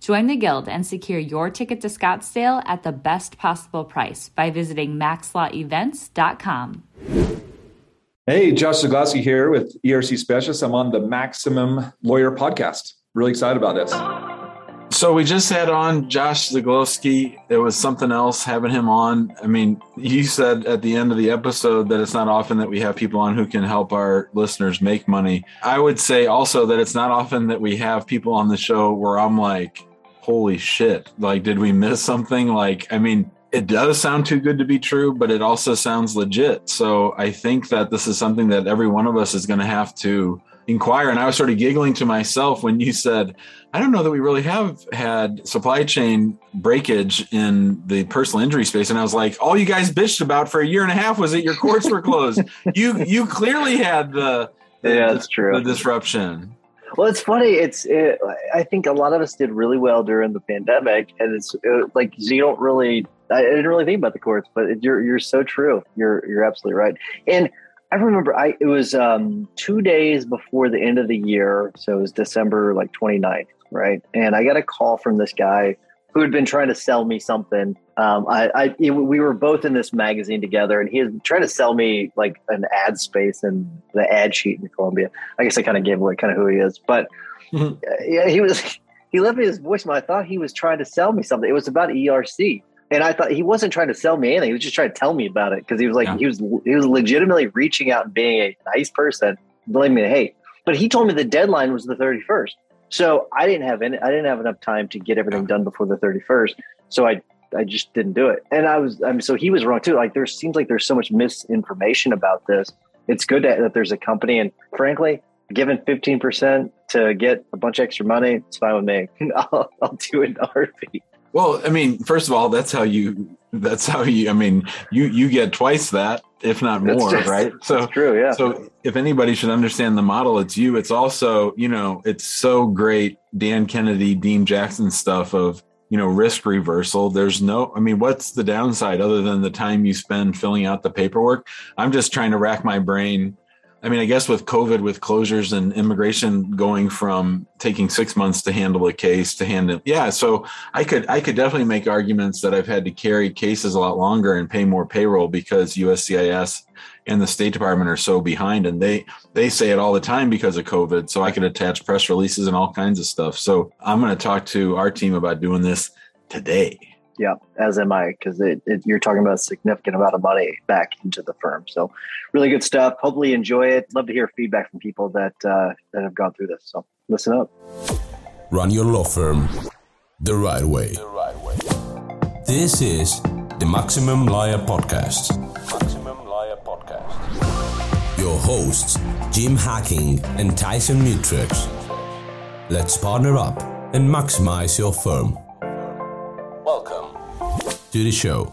Join the Guild and secure your ticket to Scottsdale at the best possible price by visiting maxlawevents.com. Hey, Josh Zieglowsky here with ERC Specialists. I'm on the Maximum Lawyer podcast. Really excited about this. So we just had on Josh Zieglowsky. It was something else having him on. I mean, you said at the end of the episode that it's not often that we have people on who can help our listeners make money. I would say also that it's not often that we have people on the show where I'm like, holy shit, like, did we miss something? Like, I mean, it does sound too good to be true, but it also sounds legit. So I think that this is something that every one of us is going to have to inquire. And I was sort of giggling to myself when you said, I don't know that we really have had supply chain breakage in the personal injury space. And I was like, all you guys bitched about for a year and a half was that your courts were closed. you you clearly had the, the yeah, that's true. the disruption. Well, it's funny. It's it, I think a lot of us did really well during the pandemic, and it's it, like you don't really. I didn't really think about the courts, but it, you're you're so true. You're you're absolutely right. And I remember I it was um, two days before the end of the year, so it was December like 29th, right? And I got a call from this guy who had been trying to sell me something. Um, I, I we were both in this magazine together, and he was trying to sell me like an ad space and the ad sheet in Columbia. I guess I kind of gave away kind of who he is, but mm-hmm. yeah, he was he left me his voicemail. I thought he was trying to sell me something. It was about ERC. And I thought he wasn't trying to sell me anything. He was just trying to tell me about it because he was like yeah. he was he was legitimately reaching out and being a nice person, believing me Hey. But he told me the deadline was the thirty first. So I didn't have any, I didn't have enough time to get everything done before the 31st. So I, I just didn't do it. And I was, I mean, so he was wrong too. Like there seems like there's so much misinformation about this. It's good that, that there's a company and frankly, given 15% to get a bunch of extra money, it's fine with me. I'll, I'll do it in a heartbeat. Well, I mean, first of all, that's how you that's how you i mean you you get twice that if not more just, right? So true yeah. so if anybody should understand the model it's you. It's also you know it's so great dan kennedy dean jackson stuff of you know risk reversal. There's no i mean what's the downside other than the time you spend filling out the paperwork? I'm just trying to rack my brain I mean, I guess with COVID, with closures and immigration going from taking six months to handle a case to handle, yeah. So I could, I could definitely make arguments that I've had to carry cases a lot longer and pay more payroll because USCIS and the State Department are so behind, and they they say it all the time because of COVID. So I could attach press releases and all kinds of stuff. So I'm going to talk to our team about doing this today. Yeah, as am I, because you're talking about a significant amount of money back into the firm. So, really good stuff. Hopefully, enjoy it. Love to hear feedback from people that uh, that have gone through this. So, listen up. Run your law firm the right way. The right way. This is the Maximum Lawyer Podcast. Maximum Lawyer Podcast. Your hosts, Jim Hacking and Tyson Mutrux. Let's partner up and maximize your firm to the show.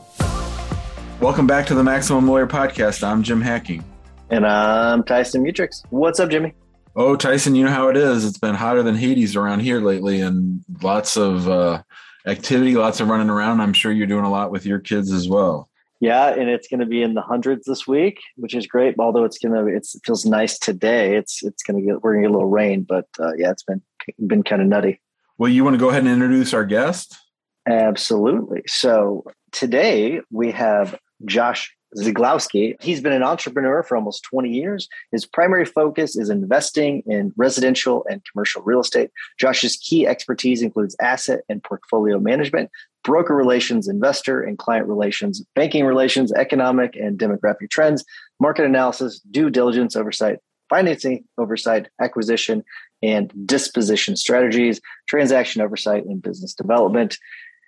Welcome back to the Maximum Lawyer Podcast. I'm Jim Hacking. And I'm Tyson Mutrux. What's up, Jimmy? Oh, Tyson, you know how it is. It's been hotter than Hades around here lately, and lots of uh, activity, lots of running around. I'm sure you're doing a lot with your kids as well. Yeah, and it's going to be in the hundreds this week, which is great. Although it's going to, it feels nice today. It's it's going to get we're going to get a little rain, but uh, yeah, it's been been kind of nutty. Well, you want to go ahead and introduce our guest? Absolutely. So today we have Josh Zieglowsky. He's been an entrepreneur for almost 20 years. His primary focus is investing in residential and commercial real estate. Josh's key expertise includes asset and portfolio management, broker relations, investor and client relations, banking relations, economic and demographic trends, market analysis, due diligence oversight, financing oversight, acquisition and disposition strategies, transaction oversight, and business development.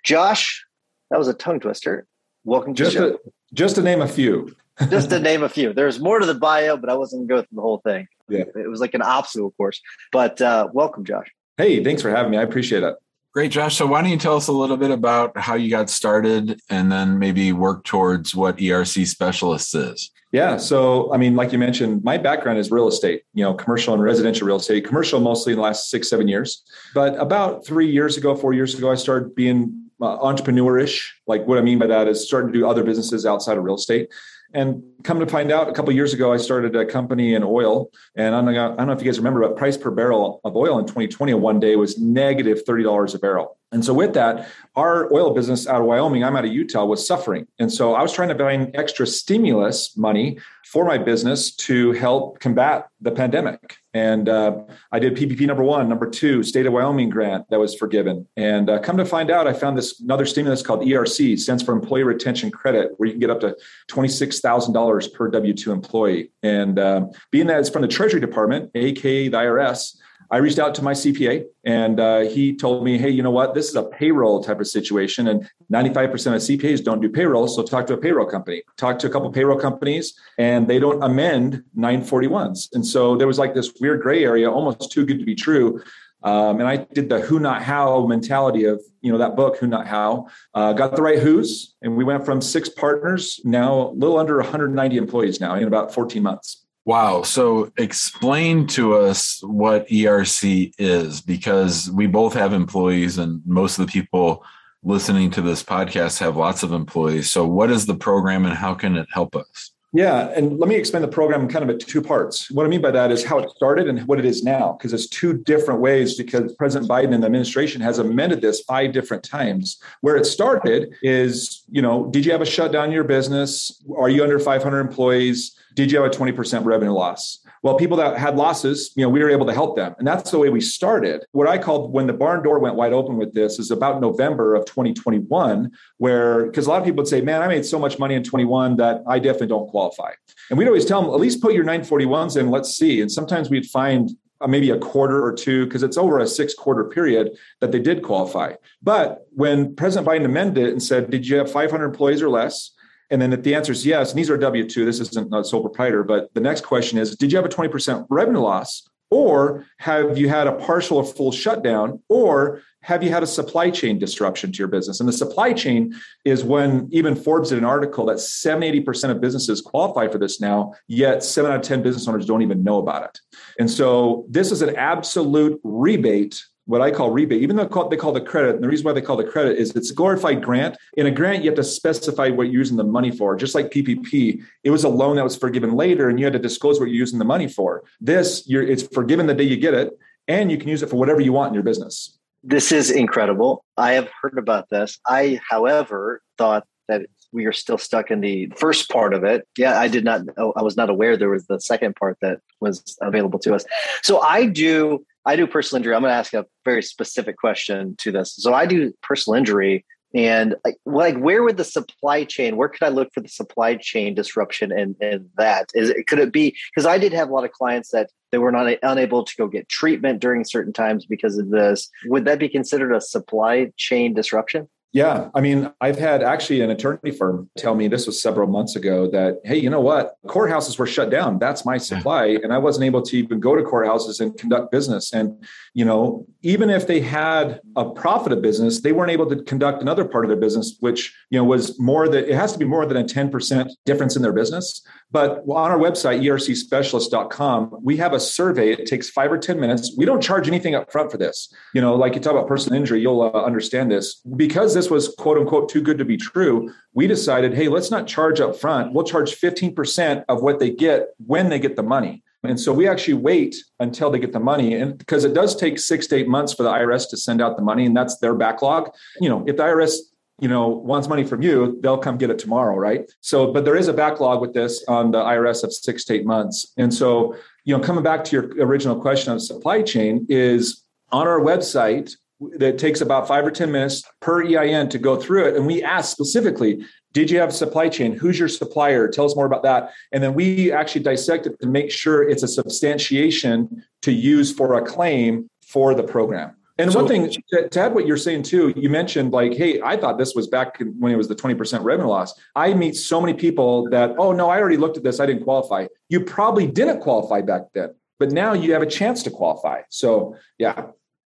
Josh, that was a tongue twister. Welcome to just the show. To, just to name a few. just to name a few. There's more to the bio, but I wasn't going to go through the whole thing. Yeah. It was like an obstacle course. But uh, welcome, Josh. Hey, thanks for having me. I appreciate it. Great, Josh. So, why don't you tell us a little bit about how you got started and then maybe work towards what ERC Specialists is? Yeah. So, I mean, like you mentioned, my background is real estate, you know, commercial and residential real estate, commercial mostly in the last six, seven years. But about three years ago, four years ago, I started being uh, entrepreneurish. Like what I mean by that is starting to do other businesses outside of real estate. And come to find out, a couple years ago, I started a company in oil. And I don't, know, I don't know if you guys remember, but price per barrel of oil in 2020 one day was negative $30 a barrel. And so with that, our oil business out of Wyoming, I'm out of Utah, was suffering. And so I was trying to find extra stimulus money for my business to help combat the pandemic. And uh, I did PPP number one, number two, state of Wyoming grant that was forgiven. And uh, come to find out, I found this another stimulus called ERC, stands for Employee Retention Credit, where you can get up to $26,000 per W 2 employee. And uh, being that it's from the Treasury Department, aka the IRS, I reached out to my CPA and uh, he told me, hey, you know what? This is a payroll type of situation. And 95% of CPAs don't do payroll. So talk to a payroll company. Talk to a couple payroll companies and they don't amend 941s. And so there was like this weird gray area, almost too good to be true. Um, and I did the who not how mentality of you know that book who not how uh, got the right who's and we went from six partners now a little under 190 employees now in about 14 months Wow. So explain to us what ERC is because we both have employees and most of the people listening to this podcast have lots of employees. So what is the program and how can it help us? Yeah, and let me explain the program kind of in two parts. What I mean by that is how it started and what it is now, because it's two different ways. Because President Biden and the administration has amended this five different times. Where it started is, you know, did you have a shutdown in your business? Are you under 500 employees? Did you have a 20% revenue loss? Well, people that had losses, you know, we were able to help them. And that's the way we started. What I called when the barn door went wide open with this is about November of 2021, where, because a lot of people would say, man, I made so much money in 21 that I definitely don't qualify. And we'd always tell them, at least put your 941s in, let's see. And sometimes we'd find uh, maybe a quarter or two because it's over a six quarter period that they did qualify. But when President Biden amended it and said, did you have 500 employees or less? And then if the answer is yes, and these are W 2, this isn't a sole proprietor, but the next question is Did you have a 20% revenue loss? Or have you had a partial or full shutdown? Or have you had a supply chain disruption to your business? And the supply chain is when even Forbes did an article that 70, 80% of businesses qualify for this now, yet seven out of 10 business owners don't even know about it. And so this is an absolute rebate what I call rebate, even though they call the credit. And the reason why they call the credit is it's a glorified grant. In a grant, you have to specify what you're using the money for. Just like PPP, it was a loan that was forgiven later, and you had to disclose what you're using the money for. This, it's forgiven the day you get it, and you can use it for whatever you want in your business. This is incredible. I have heard about this. I, however, thought that we are still stuck in the first part of it. Yeah, I did not I was not aware there was the second part that was available to us. So I do I do personal injury. I'm going to ask a very specific question to this. So I do personal injury, and like, where would the supply chain? Where could I look for the supply chain disruption And in that? Is it, could it be because I did have a lot of clients that they were not unable to go get treatment during certain times because of this. Would that be considered a supply chain disruption? Yeah. I mean, I've had actually an attorney firm tell me this was several months ago that, hey, you know what? Courthouses were shut down. That's my supply. And I wasn't able to even go to courthouses and conduct business. And, you know, even if they had a profit of business, they weren't able to conduct another part of their business, which, you know, was more that it has to be more than a 10% difference in their business. But on our website, ercspecialist.com, we have a survey. It takes five or 10 minutes. We don't charge anything up front for this. You know, like you talk about personal injury, you'll uh, understand this. Because this was quote unquote too good to be true, we decided, hey, let's not charge up front. We'll charge 15% of what they get when they get the money. And so we actually wait until they get the money. And because it does take six to eight months for the IRS to send out the money, and that's their backlog. You know, if the IRS you know wants money from you they'll come get it tomorrow right so but there is a backlog with this on the irs of six to eight months and so you know coming back to your original question on supply chain is on our website that takes about five or 10 minutes per EIN to go through it. And we ask specifically, did you have supply chain? Who's your supplier? Tell us more about that. And then we actually dissect it to make sure it's a substantiation to use for a claim for the program. And so, one thing to, to add what you're saying too, you mentioned like, hey, I thought this was back when it was the 20% revenue loss. I meet so many people that, oh no, I already looked at this, I didn't qualify. You probably didn't qualify back then, but now you have a chance to qualify. So yeah.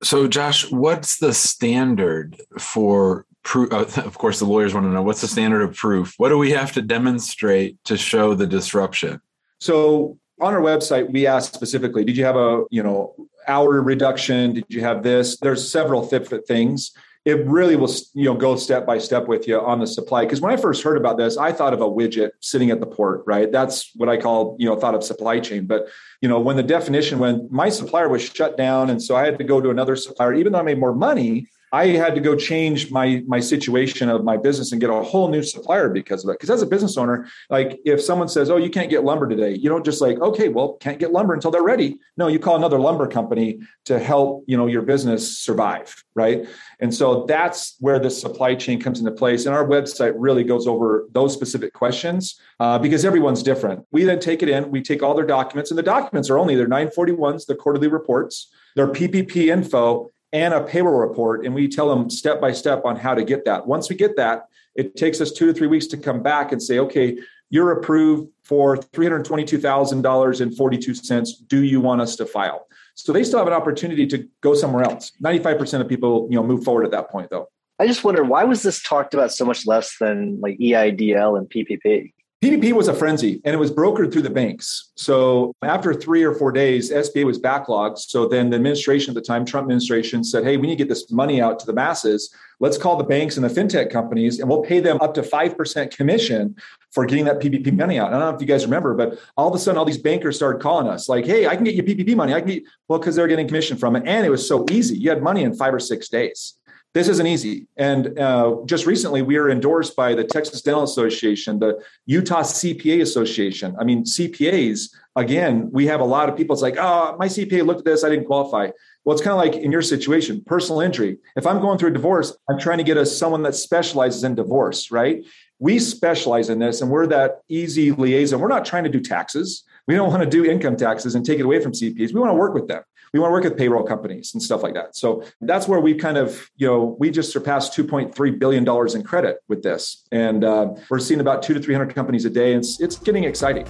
So Josh, what's the standard for proof? Uh, of course, the lawyers want to know what's the standard of proof. What do we have to demonstrate to show the disruption? So on our website, we ask specifically, did you have a, you know, hour reduction? Did you have this? There's several different things. It really will, you know, go step by step with you on the supply. Because when I first heard about this, I thought of a widget sitting at the port, right? That's what I call, you know, thought of supply chain. But, you know, when the definition, when my supplier was shut down, and so I had to go to another supplier, even though I made more money, I had to go change my my situation of my business and get a whole new supplier because of it. Because as a business owner, like if someone says, "Oh, you can't get lumber today," you don't just like, "Okay, well, can't get lumber until they're ready." No, you call another lumber company to help you know your business survive, right? And so that's where the supply chain comes into place. And our website really goes over those specific questions uh, because everyone's different. We then take it in, we take all their documents, and the documents are only their 941s, the quarterly reports, their PPP info, and a payroll report and we tell them step by step on how to get that. Once we get that it takes us two to three weeks to come back and say okay you're approved for $322000.42 do you want us to file? So they still have an opportunity to go somewhere else. 95% of people you know move forward at that point though. I just wonder why was this talked about so much less than like eidl and ppp PPP was a frenzy and it was brokered through the banks. So after three or four days, SBA was backlogged. So then the administration at the time, Trump administration said, hey, we need to get this money out to the masses. Let's call the banks and the fintech companies and we'll pay them up to 5% commission for getting that PPP money out. I don't know if you guys remember, but all of a sudden, all these bankers started calling us like, hey, I can get you PPP money. I can get, well, because they're getting commission from it. And it was so easy. You had money in five or six days this isn't easy. And uh, just recently, we were endorsed by the Texas Dental Association, the Utah CPA Association. I mean, CPAs, again, we have a lot of people. It's like, oh, my CPA looked at this, I didn't qualify. Well, it's kind of like in your situation, personal injury. If I'm going through a divorce, I'm trying to get a someone that specializes in divorce, right? We specialize in this and we're that easy liaison. We're not trying to do taxes. We don't want to do income taxes and take it away from CPAs. We want to work with them we want to work with payroll companies and stuff like that. So that's where we kind of, you know, we just surpassed 2.3 billion dollars in credit with this, and uh, we're seeing about two to 300 companies a day. It's it's getting exciting.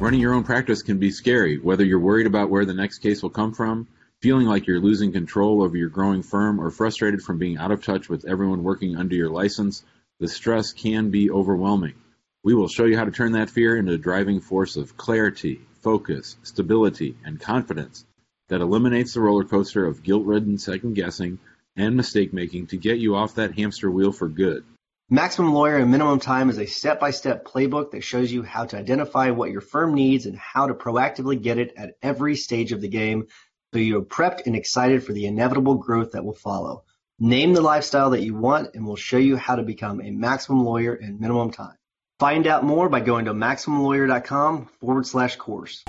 Running your own practice can be scary, whether you're worried about where the next case will come from, feeling like you're losing control over your growing firm, or frustrated from being out of touch with everyone working under your license. The stress can be overwhelming. We will show you how to turn that fear into a driving force of clarity, focus, stability, and confidence that eliminates the roller coaster of guilt-ridden second-guessing and mistake-making to get you off that hamster wheel for good. Maximum Lawyer in Minimum Time is a step-by-step playbook that shows you how to identify what your firm needs and how to proactively get it at every stage of the game so you're prepped and excited for the inevitable growth that will follow. Name the lifestyle that you want and we'll show you how to become a maximum lawyer in minimum time. Find out more by going to maximumlawyer.com forward slash course.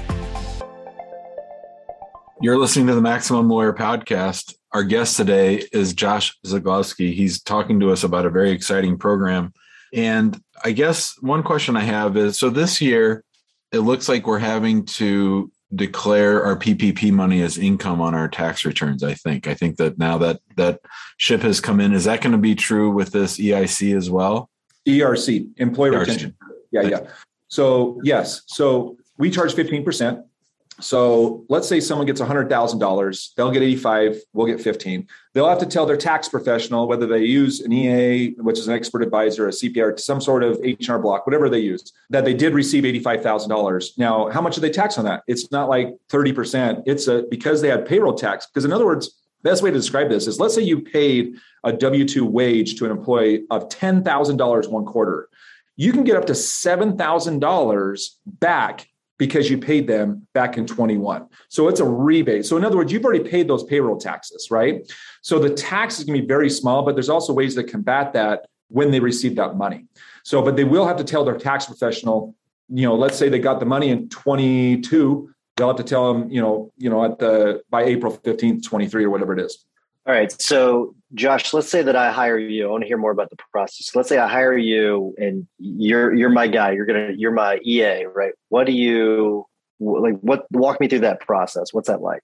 You're listening to the Maximum Lawyer podcast. Our guest today is Josh Zieglowsky. He's talking to us about a very exciting program. And I guess one question I have is so this year, it looks like we're having to declare our PPP money as income on our tax returns. I think. I think that now that that ship has come in, is that going to be true with this EIC as well? ERC, employee ERC. retention. Yeah, yeah. So yes, so we charge fifteen percent so let's say someone gets $100,000, they'll get 85, we'll get 15. They'll have to tell their tax professional whether they use an EA, which is an expert advisor, a CPR, some sort of H&R Block, whatever they use, that they did receive $85,000. Now, how much do they tax on that? It's not like 30%. It's a because they had payroll tax. Because in other words, best way to describe this is let's say you paid a W2 wage to an employee of $10,000 one quarter. You can get up to $7,000 back because you paid them back in 21. So it's a rebate. So in other words, you've already paid those payroll taxes, right? So the tax is going to be very small, but there's also ways to combat that when they receive that money. So, but they will have to tell their tax professional, you know, let's say they got the money in 22, they'll have to tell them, you know, you know, at the by April 15th, 23 or whatever it is. All right. So, Josh, let's say that I hire you. I want to hear more about the process. Let's say I hire you, and you're you're my guy. You're gonna you're my EA, right? What do you like? What walk me through that process? What's that like?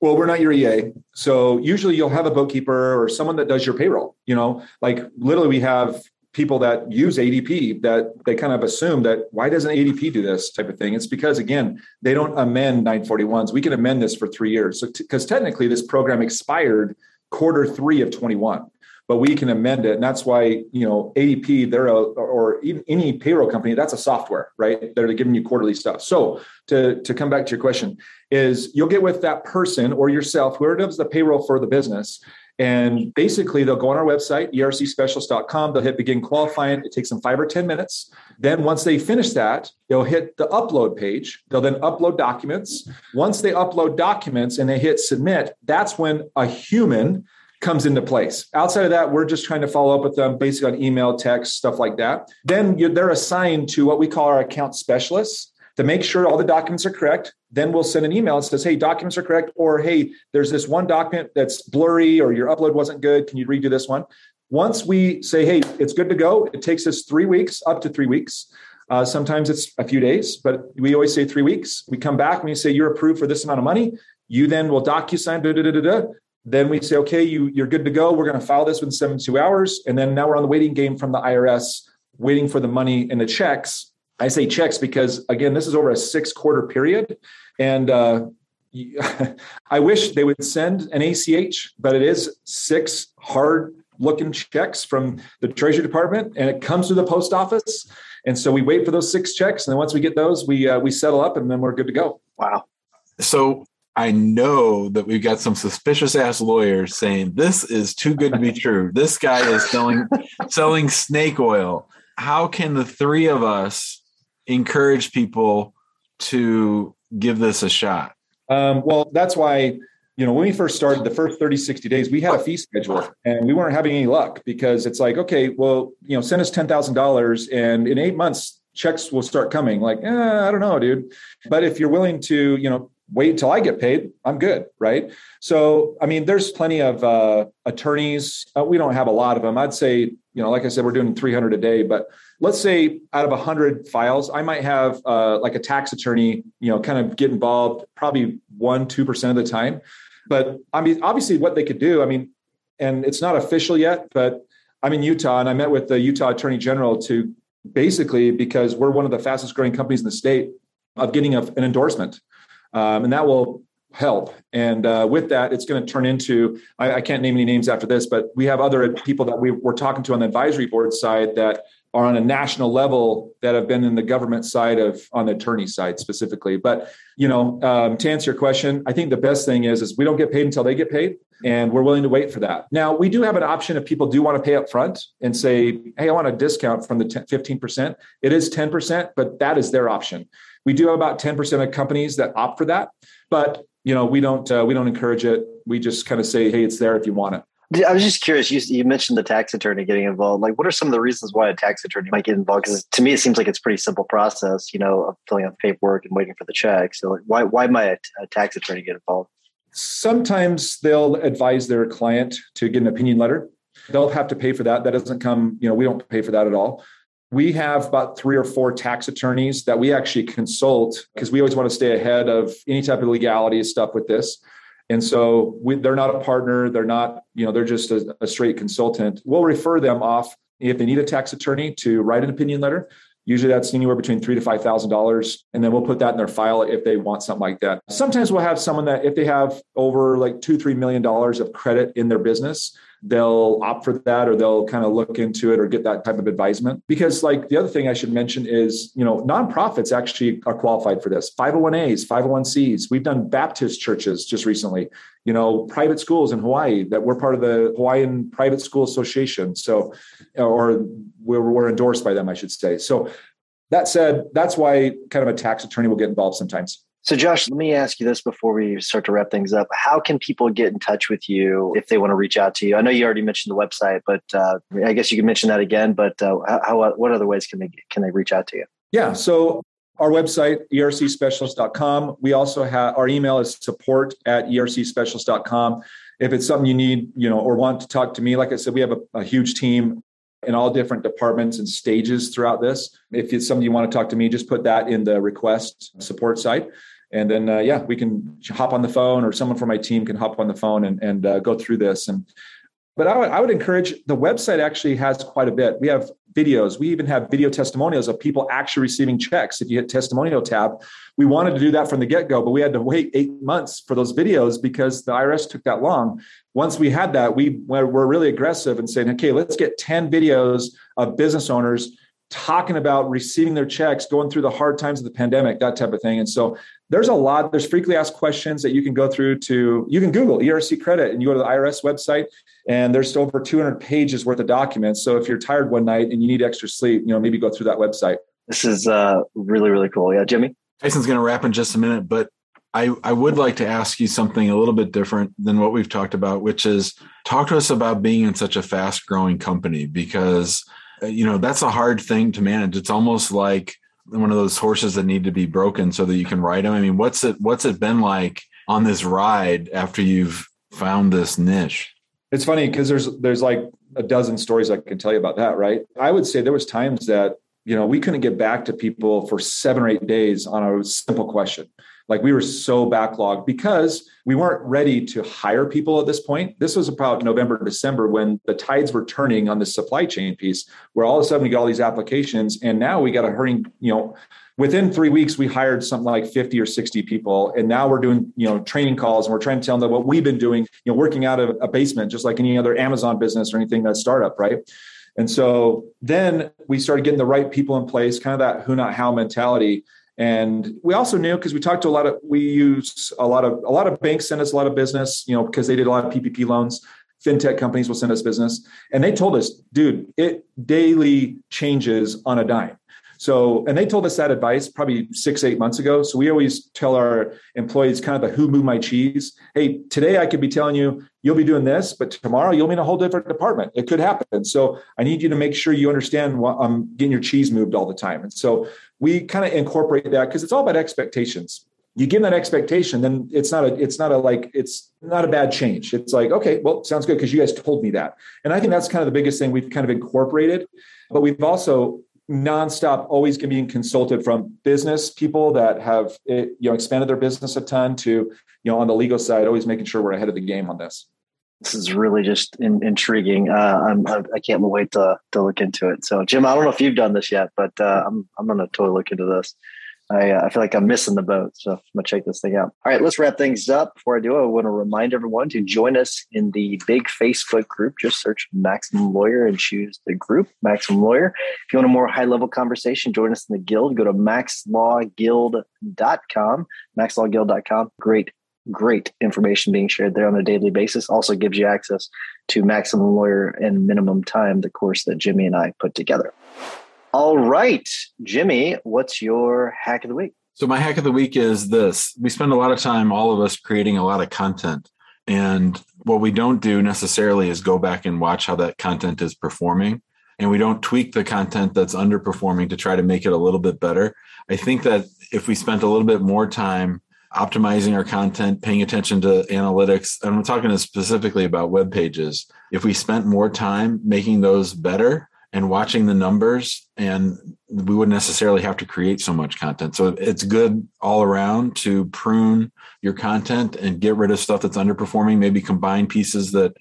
Well, we're not your EA. So usually you'll have a bookkeeper or someone that does your payroll. You know, like literally we have people that use ADP that they kind of assume that why doesn't ADP do this type of thing? It's because again, they don't amend 941s. We can amend this for three years. So because t- technically this program expired quarter three of 21 but we can amend it. And that's why you know adp they're a or any payroll company that's a software right? They're giving you quarterly stuff. So to to come back to your question is you'll get with that person or yourself whoever does the payroll for the business and basically they'll go on our website ercspecialist.com they'll hit begin qualifying. It takes them five or ten minutes. Then once they finish that they'll hit the upload page. They'll then upload documents. Once they upload documents and they hit submit that's when a human comes into place. Outside of that, we're just trying to follow up with them basically on email, text, stuff like that. Then they're assigned to what we call our account specialists to make sure all the documents are correct. Then we'll send an email that says, hey, documents are correct, or hey, there's this one document that's blurry or your upload wasn't good. Can you redo this one? Once we say, hey, it's good to go, it takes us three weeks, up to three weeks. Uh, sometimes it's a few days, but we always say three weeks. We come back and we say, you're approved for this amount of money. You then will DocuSign, da, da, da, da, da. Then we say, okay, you, you're good to go. We're going to file this within 72 hours. And then now we're on the waiting game from the IRS, waiting for the money and the checks. I say checks because, again, this is over a six quarter period. And uh, I wish they would send an ACH, but it is six hard looking checks from the Treasury Department and it comes to the post office. And so we wait for those six checks. And then once we get those, we, uh, we settle up and then we're good to go. Wow. So I know that we've got some suspicious ass lawyers saying this is too good to be true. This guy is selling selling snake oil. How can the three of us encourage people to give this a shot? Um, well, that's why you know when we first started the first 30 60 days we had a fee schedule and we weren't having any luck because it's like okay well you know send us $10000 and in eight months checks will start coming like eh, i don't know dude but if you're willing to you know wait till I get paid. I'm good, right? So, I mean, there's plenty of uh, attorneys. Uh, we don't have a lot of them. I'd say, you know, like I said, we're doing 300 a day, but let's say out of 100 files, I might have uh, like a tax attorney, you know, kind of get involved probably one, 2% of the time. But I mean, obviously, what they could do, I mean, and it's not official yet, but I'm in Utah and I met with the Utah Attorney General to basically because we're one of the fastest growing companies in the state of getting a, an endorsement um, and that will help. And uh, with that, it's going to turn into I, I, can't name any names after this, but we have other people that we, we're talking to on the advisory board side that are on a national level that have been in the government side of on the attorney side specifically. But you know, um, to answer your question, I think the best thing is is we don't get paid until they get paid, and we're willing to wait for that. Now we do have an option if people do want to pay up front and say, "Hey, I want a discount from the fifteen percent." It is ten percent, but that is their option. We do have about 10% of companies that opt for that, but you know, we don't uh, we don't encourage it. We just kind of say, hey, it's there if you want it. I was just curious. You, you, mentioned the tax attorney getting involved. Like, what are some of the reasons why a tax attorney might get involved? Because to me, it seems like it's a pretty simple process. You know, of filling out the paperwork and waiting for the check. So, like, why why might a tax attorney get involved? Sometimes they'll advise their client to get an opinion letter. They'll have to pay for that. That doesn't come. You know, we don't pay for that at all we have about three or four tax attorneys that we actually consult because we always want to stay ahead of any type of legality stuff with this. And so we, they're not a partner. They're not, you know, they're just a, a straight consultant. We'll refer them off if they need a tax attorney to write an opinion letter. Usually that's anywhere between three to five thousand dollars, and then we'll put that in their file if they want something like that. Sometimes we'll have someone that if they have over like two, three million dollars of credit in their business, they'll opt for that or they'll kind of look into it or get that type of advisement. Because, like, the other thing I should mention is, you know, nonprofits actually are qualified for this 501As, 501Cs. We've done Baptist churches just recently, you know, private schools in Hawaii that we're part of the Hawaiian Private School Association. So, or we're, we're endorsed by them, I should say. So, that said, that's why kind of a tax attorney will get involved sometimes. So, Josh, let me ask you this before we start to wrap things up. How can people get in touch with you if they want to reach out to you? I know you already mentioned the website, but uh, I guess you can mention that again. But uh, how, what other ways can they can they reach out to you? Yeah. So our website, ercspecialist.com. We also have our email is support at ercspecialist.com. if it's something you need, you know, or want to talk to me, like I said, we have a, a huge team in all different departments and stages throughout this. If it's something you want to talk to me, just put that in the request support site. And then, uh, yeah, we can hop on the phone or someone from my team can hop on the phone and, and uh, go through this. And but I would, I would encourage the website actually has quite a bit. We have videos. We even have video testimonials of people actually receiving checks. If you hit testimonial tab, we wanted to do that from the get go, but we had to wait eight months for those videos because the IRS took that long. Once we had that, we were really aggressive and saying, okay, let's get 10 videos of business owners talking about receiving their checks, going through the hard times of the pandemic, that type of thing. And so there's a lot, there's frequently asked questions that you can go through to, you can Google ERC credit and you go to the IRS website and there's over 200 pages worth of documents. So if you're tired one night and you need extra sleep, you know, maybe go through that website. This is uh, really, really cool. Yeah, Jimmy? Tyson's going to wrap in just a minute, but I, I would like to ask you something a little bit different than what we've talked about, which is talk to us about being in such a fast growing company because – uh, you know that's a hard thing to manage. It's almost like one of those horses that need to be broken so that you can ride them i mean what's it what's it been like on this ride after you've found this niche? It's funny because there's there's like a dozen stories i can tell you about that right? I would say there was times that you know we couldn't get back to people for seven or eight days on a simple question like we were so backlogged because we weren't ready to hire people at this point. This was about November, December when the tides were turning on the supply chain piece, where all of a sudden we got all these applications. And now we got a hurry, you know, within three weeks we hired something like 50 or 60 people and now we're doing you know training calls and we're trying to tell them that what we've been doing you know working out of a basement just like any other amazon business or anything that startup right and so then we started getting the right people in place kind of that who not how mentality and we also knew because we talked to a lot of we use a lot of a lot of banks send us a lot of business, you know, because they did a lot of PPP loans. Fintech companies will send us business, and they told us, dude, it daily changes on a dime. So, and they told us that advice probably six, eight months ago. So we always tell our employees kind of the who moved my cheese. Hey, today I could be telling you you'll be doing this, but tomorrow you'll be in a whole different department. It could happen. So I need you to make sure you understand what I'm getting your cheese moved all the time. And so we kind of incorporate that because it's all about expectations. You give that expectation then it's not a it's not a like it's not a bad change. It's like okay well sounds good because you guys told me that. And i think that's kind of the biggest thing we've kind of incorporated but we've also nonstop always being consulted from business people that have eh, you know expanded their business a ton to you know on the legal side always making sure we're ahead of the game on this this is really just in, intriguing uh, I'm, i can't wait to, to look into it so jim i don't know if you've done this yet but uh, i'm, I'm going to totally look into this I, uh, I feel like I'm missing the boat. So I'm going to check this thing out. All right, let's wrap things up. Before I do, I want to remind everyone to join us in the big Facebook group. Just search Maximum Lawyer and choose the group, Maximum Lawyer. If you want a more high level conversation, join us in the guild. Go to maxlawguild.com, maxlawguild.com. Great great information being shared there on a daily basis. Also gives you access to Maximum Lawyer and Minimum Time, the course that Jimmy and I put together. All right, Jimmy, what's your hack of the week? So, my hack of the week is this we spend a lot of time, all of us, creating a lot of content. And what we don't do necessarily is go back and watch how that content is performing. And we don't tweak the content that's underperforming to try to make it a little bit better. I think that if we spent a little bit more time optimizing our content, paying attention to analytics, and I'm talking specifically about web pages, if we spent more time making those better, and watching the numbers and we wouldn't necessarily have to create so much content. So it's good all around to prune your content and get rid of stuff that's underperforming maybe combine pieces that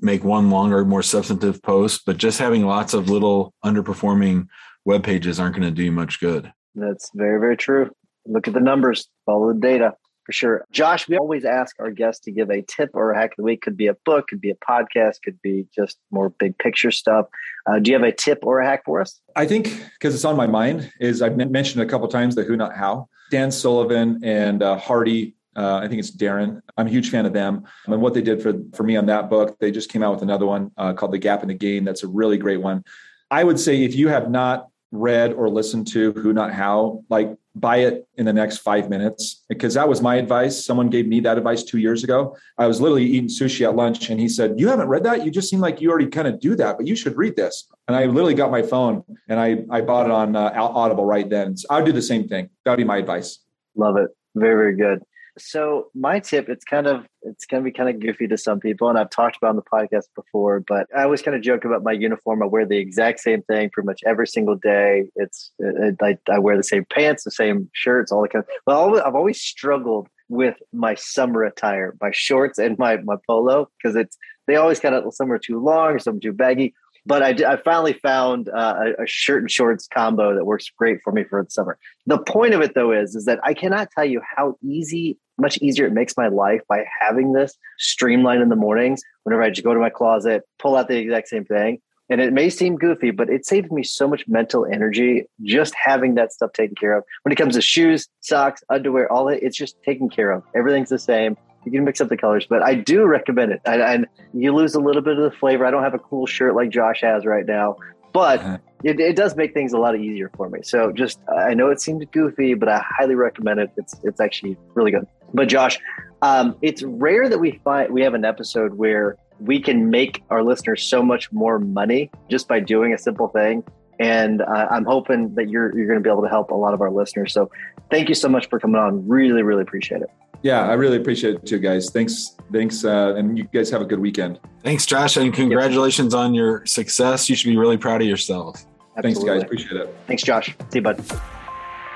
make one longer more substantive post but just having lots of little underperforming web pages aren't going to do you much good. That's very very true look at the numbers follow the data for sure. Josh, we always ask our guests to give a tip or a hack of the week. Could be a book, could be a podcast, could be just more big picture stuff. Uh, do you have a tip or a hack for us? I think because it's on my mind is I've mentioned a couple times the Who Not How. Dan Sullivan and uh, Hardy uh, I think it's Darren. I'm a huge fan of them and what they did for for me on that book. They just came out with another one uh, called The Gap and the Gain. That's a really great one. I would say if you have not read or listened to Who Not How, like buy it in the next five minutes because that was my advice. Someone gave me that advice two years ago. I was literally eating sushi at lunch and he said, You haven't read that? You just seem like you already kind of do that, but you should read this. And I literally got my phone and I, I bought it on uh, Audible right then. So I would do the same thing. That would be my advice. Love it. Very, very good. So my tip, it's kind of it's gonna be kind of goofy to some people, and I've talked about on the podcast before, but I always kind of joke about my uniform. I wear the exact same thing pretty much every single day. It's it, I, I wear the same pants, the same shirts, all the kind of. Well, I've always struggled with my summer attire, my shorts and my my polo, because it's they always kind of some are too long, or some too baggy. But I, I finally found uh, a, a, shirt and shorts combo that works great for me for the summer. The point of it though is, is that I cannot tell you how easy, much easier it makes my life by having this streamlined in the mornings. Whenever I just go to my closet, pull out the exact same thing. And it may seem goofy, but it saves me so much mental energy just having that stuff taken care of. When it comes to shoes, socks, underwear, all it's just taken care of. Everything's the same you can mix up the colors, but I do recommend it. And, and, you lose a little bit of the flavor. I don't have a cool shirt like Josh has right now, but uh-huh. it, it, does make things a lot easier for me. So just, I know it seemed goofy, but I highly recommend it. It's, it's actually really good. But Josh, um, it's rare that we find, we have an episode where we can make our listeners so much more money just by doing a simple thing. And uh, I'm hoping that you're, you're going to be able to help a lot of our listeners. So thank you so much for coming on. Really, really appreciate it. Yeah, I really appreciate it too, guys. Thanks, thanks, uh, and you guys have a good weekend. Thanks, Josh, and congratulations yep. on your success. You should be really proud of yourself. Absolutely. Thanks, guys. Appreciate it. Thanks, Josh. See you, bud.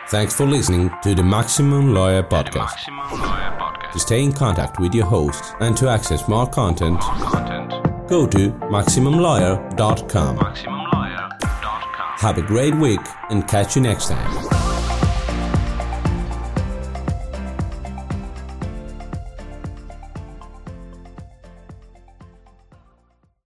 Thanks for listening to the Maximum Lawyer Podcast. Maximum Lawyer Podcast. To stay in contact with your host and to access more content, more content. go to MaximumLawyer.com. MaximumLawyer.com. Have a great week and catch you next time.